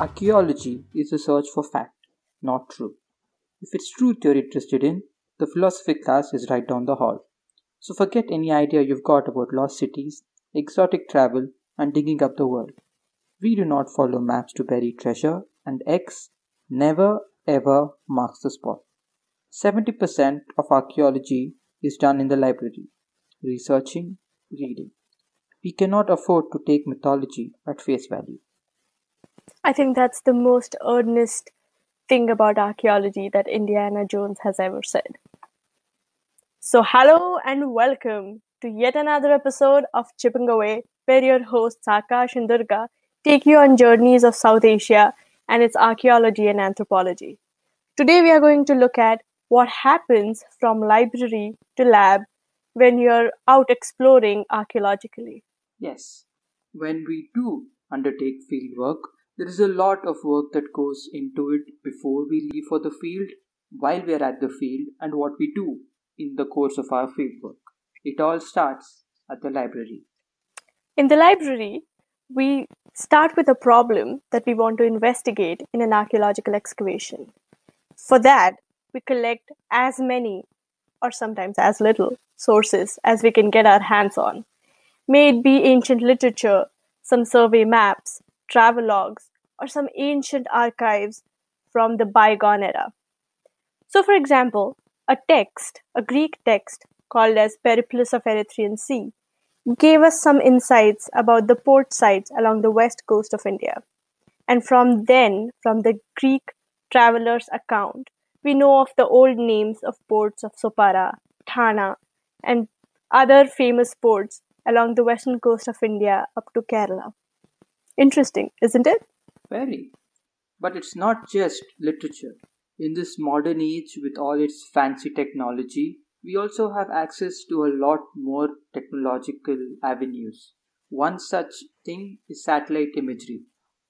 Archaeology is a search for fact, not truth. If it's truth you're interested in, the philosophy class is right down the hall. So forget any idea you've got about lost cities, exotic travel, and digging up the world. We do not follow maps to bury treasure, and X never ever marks the spot. 70% of archaeology is done in the library, researching, reading. We cannot afford to take mythology at face value. I think that's the most earnest thing about archaeology that Indiana Jones has ever said. So, hello and welcome to yet another episode of Chipping Away, where your hosts Akash and Durga take you on journeys of South Asia and its archaeology and anthropology. Today, we are going to look at what happens from library to lab when you're out exploring archaeologically. Yes, when we do undertake field work, there is a lot of work that goes into it before we leave for the field, while we are at the field, and what we do in the course of our field work. It all starts at the library. In the library, we start with a problem that we want to investigate in an archaeological excavation. For that, we collect as many, or sometimes as little, sources as we can get our hands on. May it be ancient literature, some survey maps, travelogues, or some ancient archives from the bygone era. So, for example, a text, a Greek text called as Periplus of Erythraean Sea, gave us some insights about the port sites along the west coast of India. And from then, from the Greek traveler's account, we know of the old names of ports of Sopara, Thana, and other famous ports along the western coast of India up to Kerala. Interesting, isn't it? Very. But it's not just literature. In this modern age, with all its fancy technology, we also have access to a lot more technological avenues. One such thing is satellite imagery.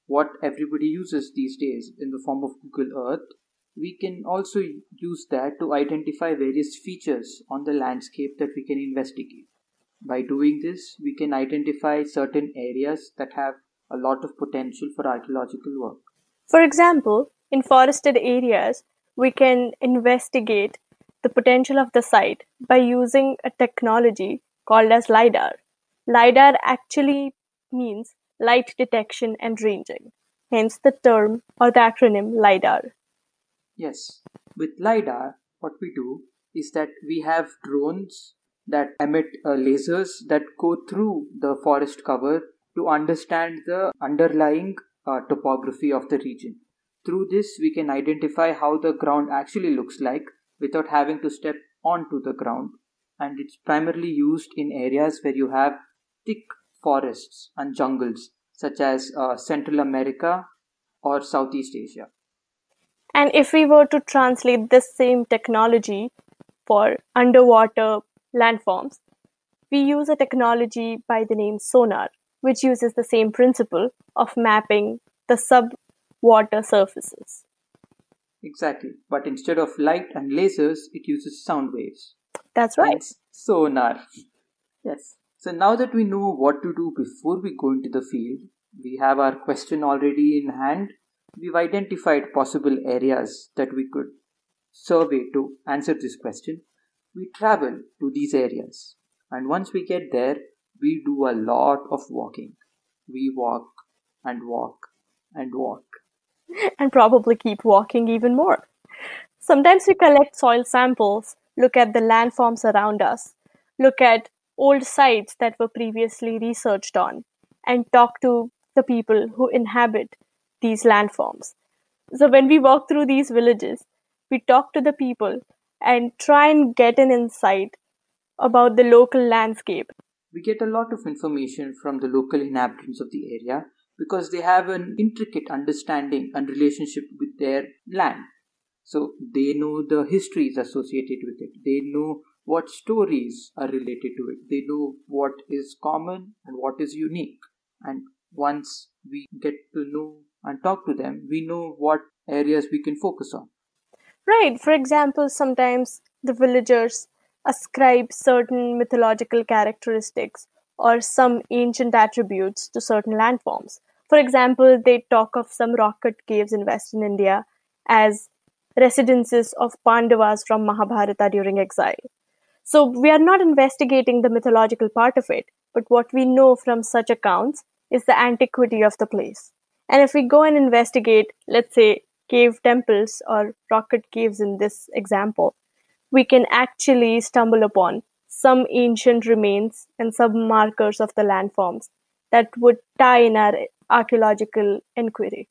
What everybody uses these days in the form of Google Earth, we can also use that to identify various features on the landscape that we can investigate. By doing this, we can identify certain areas that have a lot of potential for archaeological work. For example, in forested areas, we can investigate the potential of the site by using a technology called as LiDAR. LiDAR actually means light detection and ranging, hence the term or the acronym LiDAR. Yes, with LiDAR, what we do is that we have drones that emit uh, lasers that go through the forest cover to understand the underlying uh, topography of the region. Through this, we can identify how the ground actually looks like without having to step onto the ground. And it's primarily used in areas where you have thick forests and jungles, such as uh, Central America or Southeast Asia. And if we were to translate this same technology for underwater landforms, we use a technology by the name sonar, which uses the same principle of mapping the sub-water surfaces. Exactly, but instead of light and lasers, it uses sound waves. That's right. Hence, sonar. Yes. So now that we know what to do before we go into the field, we have our question already in hand. We've identified possible areas that we could survey to answer this question. We travel to these areas, and once we get there, we do a lot of walking. We walk and walk and walk. And probably keep walking even more. Sometimes we collect soil samples, look at the landforms around us, look at old sites that were previously researched on, and talk to the people who inhabit these landforms. So when we walk through these villages, we talk to the people and try and get an insight about the local landscape. We get a lot of information from the local inhabitants of the area because they have an intricate understanding and relationship with their land. So they know the histories associated with it. They know what stories are related to it. They know what is common and what is unique. And once we get to know and talk to them, we know what areas we can focus on. Right. For example, sometimes the villagers ascribe certain mythological characteristics or some ancient attributes to certain landforms. For example, they talk of some rock cut caves in Western India as residences of Pandavas from Mahabharata during exile. So we are not investigating the mythological part of it, but what we know from such accounts is the antiquity of the place. And if we go and investigate, let's say, cave temples or rock cut caves in this example, we can actually stumble upon some ancient remains and some markers of the landforms that would tie in our archaeological inquiry.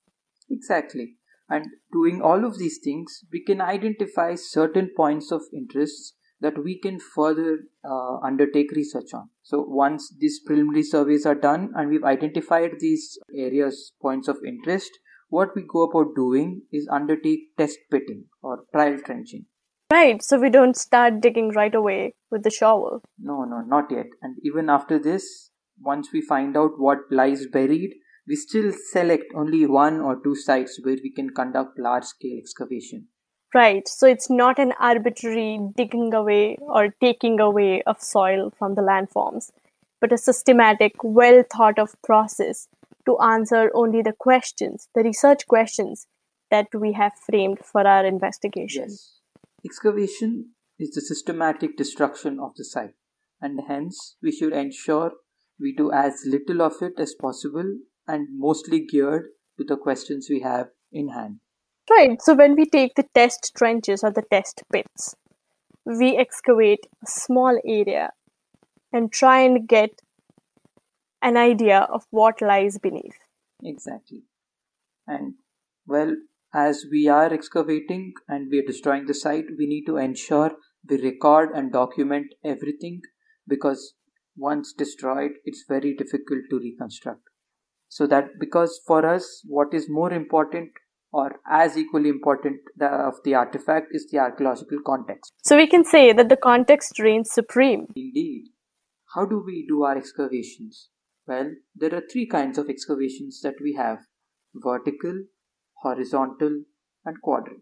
Exactly. And doing all of these things, we can identify certain points of interest that we can further uh, undertake research on. So once these preliminary surveys are done and we've identified these areas, points of interest, what we go about doing is undertake test pitting or trial trenching. Right, so we don't start digging right away with the shovel. No, no, not yet. And even after this, once we find out what lies buried, we still select only one or two sites where we can conduct large scale excavation. Right, so it's not an arbitrary digging away or taking away of soil from the landforms, but a systematic, well thought of process to answer only the questions, the research questions that we have framed for our investigation. Yes. Excavation is the systematic destruction of the site, and hence we should ensure we do as little of it as possible and mostly geared to the questions we have in hand. Right, so when we take the test trenches or the test pits, we excavate a small area and try and get an idea of what lies beneath. Exactly. And well, as we are excavating and we are destroying the site, we need to ensure we record and document everything because once destroyed, it's very difficult to reconstruct. So that because for us, what is more important or as equally important of the artifact is the archaeological context. So we can say that the context reigns supreme. Indeed. How do we do our excavations? Well, there are three kinds of excavations that we have vertical, horizontal, and quadrant.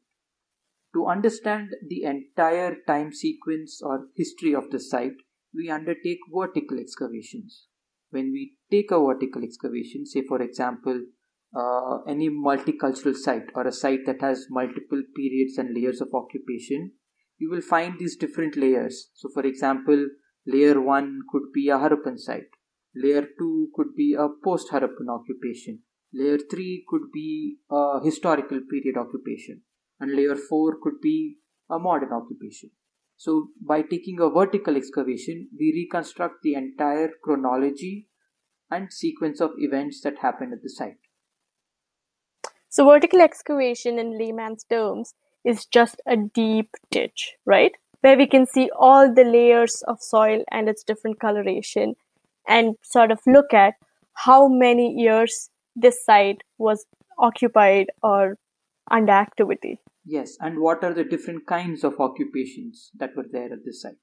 To understand the entire time sequence or history of the site, we undertake vertical excavations. When we take a vertical excavation, say for example, uh, any multicultural site or a site that has multiple periods and layers of occupation, you will find these different layers. So, for example, layer 1 could be a Harappan site, layer 2 could be a post Harappan occupation, layer 3 could be a historical period occupation, and layer 4 could be a modern occupation. So, by taking a vertical excavation, we reconstruct the entire chronology and sequence of events that happened at the site. So vertical excavation in layman's terms is just a deep ditch, right? Where we can see all the layers of soil and its different coloration and sort of look at how many years this site was occupied or under activity. Yes, and what are the different kinds of occupations that were there at this site?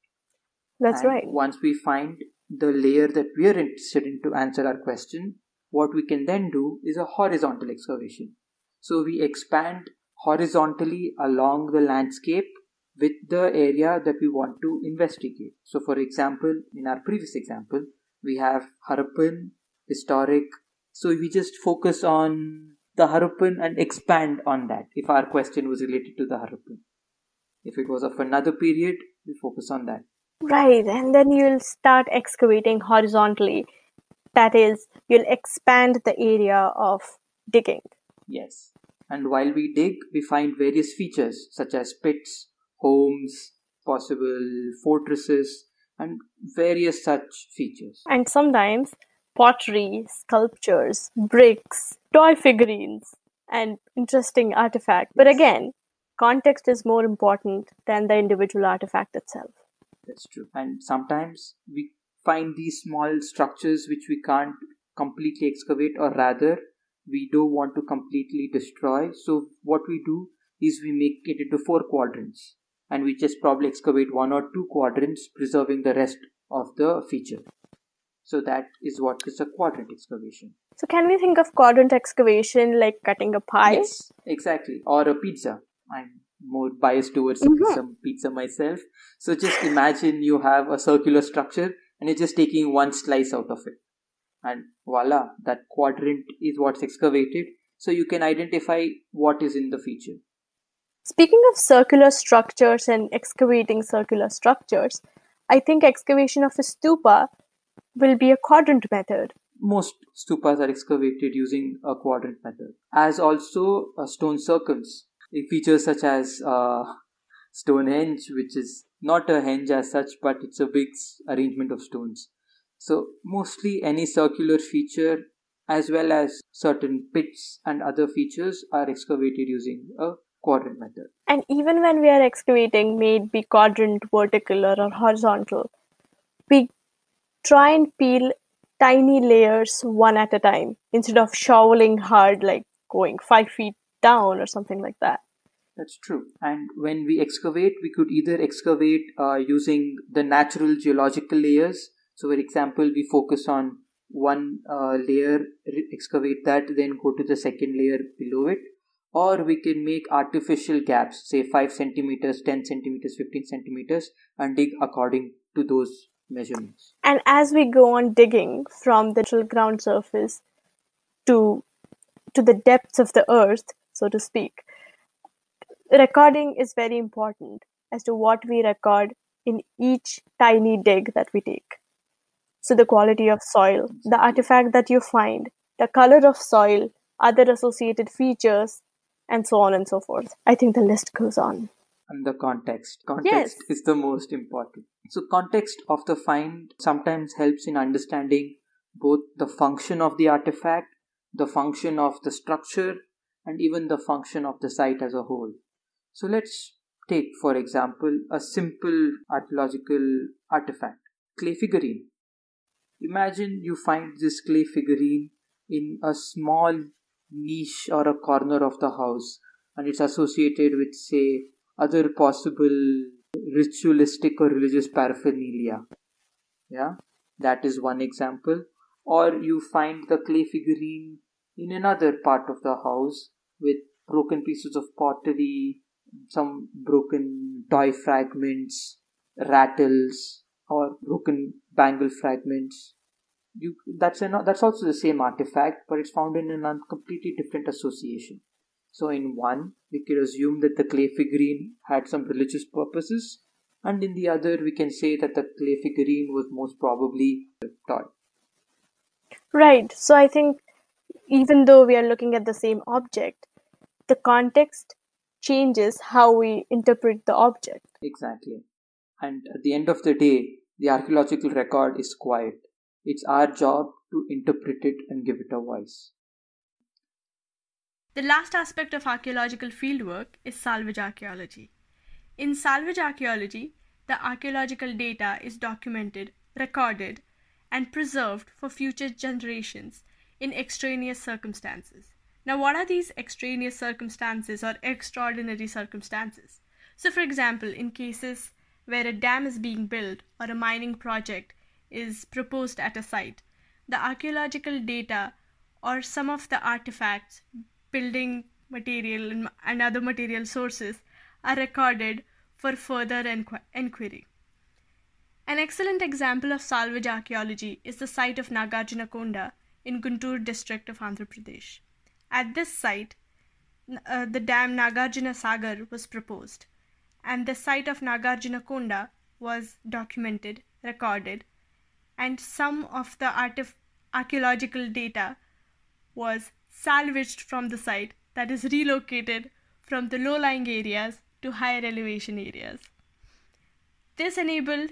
That's and right. Once we find the layer that we are interested in to answer our question, what we can then do is a horizontal excavation. So we expand horizontally along the landscape with the area that we want to investigate. So, for example, in our previous example, we have Harappan, historic. So, we just focus on the Harappan and expand on that if our question was related to the Harappan. If it was of another period, we focus on that. Right, and then you'll start excavating horizontally. That is, you'll expand the area of digging. Yes. And while we dig, we find various features such as pits, homes, possible fortresses, and various such features. And sometimes pottery, sculptures, bricks, toy figurines, and interesting artifacts. But again, context is more important than the individual artifact itself. That's true. And sometimes we find these small structures which we can't completely excavate, or rather, we don't want to completely destroy. So what we do is we make it into four quadrants and we just probably excavate one or two quadrants, preserving the rest of the feature. So that is what is a quadrant excavation. So can we think of quadrant excavation like cutting a pie? Yes, exactly. Or a pizza. I'm more biased towards mm-hmm. some pizza myself. So just imagine you have a circular structure and you're just taking one slice out of it. and voila, that quadrant is what's excavated. So you can identify what is in the feature. Speaking of circular structures and excavating circular structures, I think excavation of a stupa will be a quadrant method. Most stupas are excavated using a quadrant method, as also uh, stone circles. Features such as uh, Stonehenge, which is not a henge as such, but it's a big arrangement of stones. So, mostly any circular feature as well as certain pits and other features are excavated using a quadrant method. And even when we are excavating, may it be quadrant, vertical, or horizontal, we try and peel tiny layers one at a time instead of shoveling hard, like going five feet down or something like that. That's true. And when we excavate, we could either excavate uh, using the natural geological layers. So, for example, we focus on one uh, layer, excavate that, then go to the second layer below it. Or we can make artificial gaps, say 5 centimeters, 10 centimeters, 15 centimeters, and dig according to those measurements. And as we go on digging from the ground surface to to the depths of the earth, so to speak, recording is very important as to what we record in each tiny dig that we take. So the quality of soil, the artifact that you find, the color of soil, other associated features, and so on and so forth. I think the list goes on. And the context. Context yes. is the most important. So context of the find sometimes helps in understanding both the function of the artifact, the function of the structure, and even the function of the site as a whole. So let's take, for example, a simple archaeological artifact, clay figurine. Imagine you find this clay figurine in a small niche or a corner of the house and it's associated with, say, other possible ritualistic or religious paraphernalia. Yeah, that is one example. Or you find the clay figurine in another part of the house with broken pieces of pottery, some broken toy fragments, rattles, or broken bangle fragments. You that's an, that's also the same artifact, but it's found in a completely different association. So in one, we can assume that the clay figurine had some religious purposes, and in the other, we can say that the clay figurine was most probably a toy. Right. So I think even though we are looking at the same object, the context changes how we interpret the object. Exactly. And at the end of the day, the archaeological record is quiet. It's our job to interpret it and give it a voice. The last aspect of archaeological fieldwork is salvage archaeology. In salvage archaeology, the archaeological data is documented, recorded, and preserved for future generations in extraneous circumstances. Now, what are these extraneous circumstances or extraordinary circumstances? So, for example, in cases where a dam is being built or a mining project is proposed at a site, the archaeological data or some of the artifacts, building material, and other material sources are recorded for further enqu- inquiry. An excellent example of salvage archaeology is the site of Nagarjunakonda in Guntur district of Andhra Pradesh. At this site, uh, the dam Nagarjuna Sagar was proposed, and the site of Nagarjuna Konda was documented, recorded, and some of the artif- archaeological data was salvaged from the site that is relocated from the low lying areas to higher elevation areas. This enabled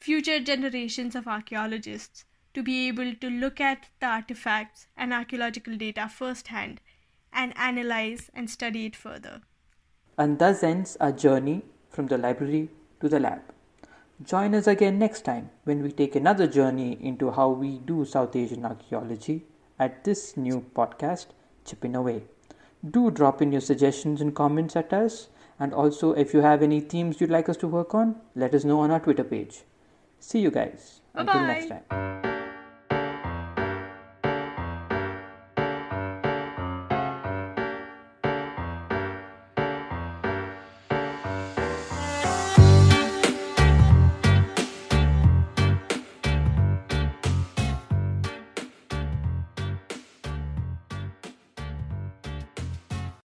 future generations of archaeologists to be able to look at the artifacts and archaeological data firsthand and analyze and study it further. And thus ends our journey from the library to the lab. Join us again next time when we take another journey into how we do South Asian archaeology at this new podcast, Chipping Away. Do drop in your suggestions and comments at us, and also if you have any themes you'd like us to work on, let us know on our Twitter page. See you guys. Bye-bye. Until next time.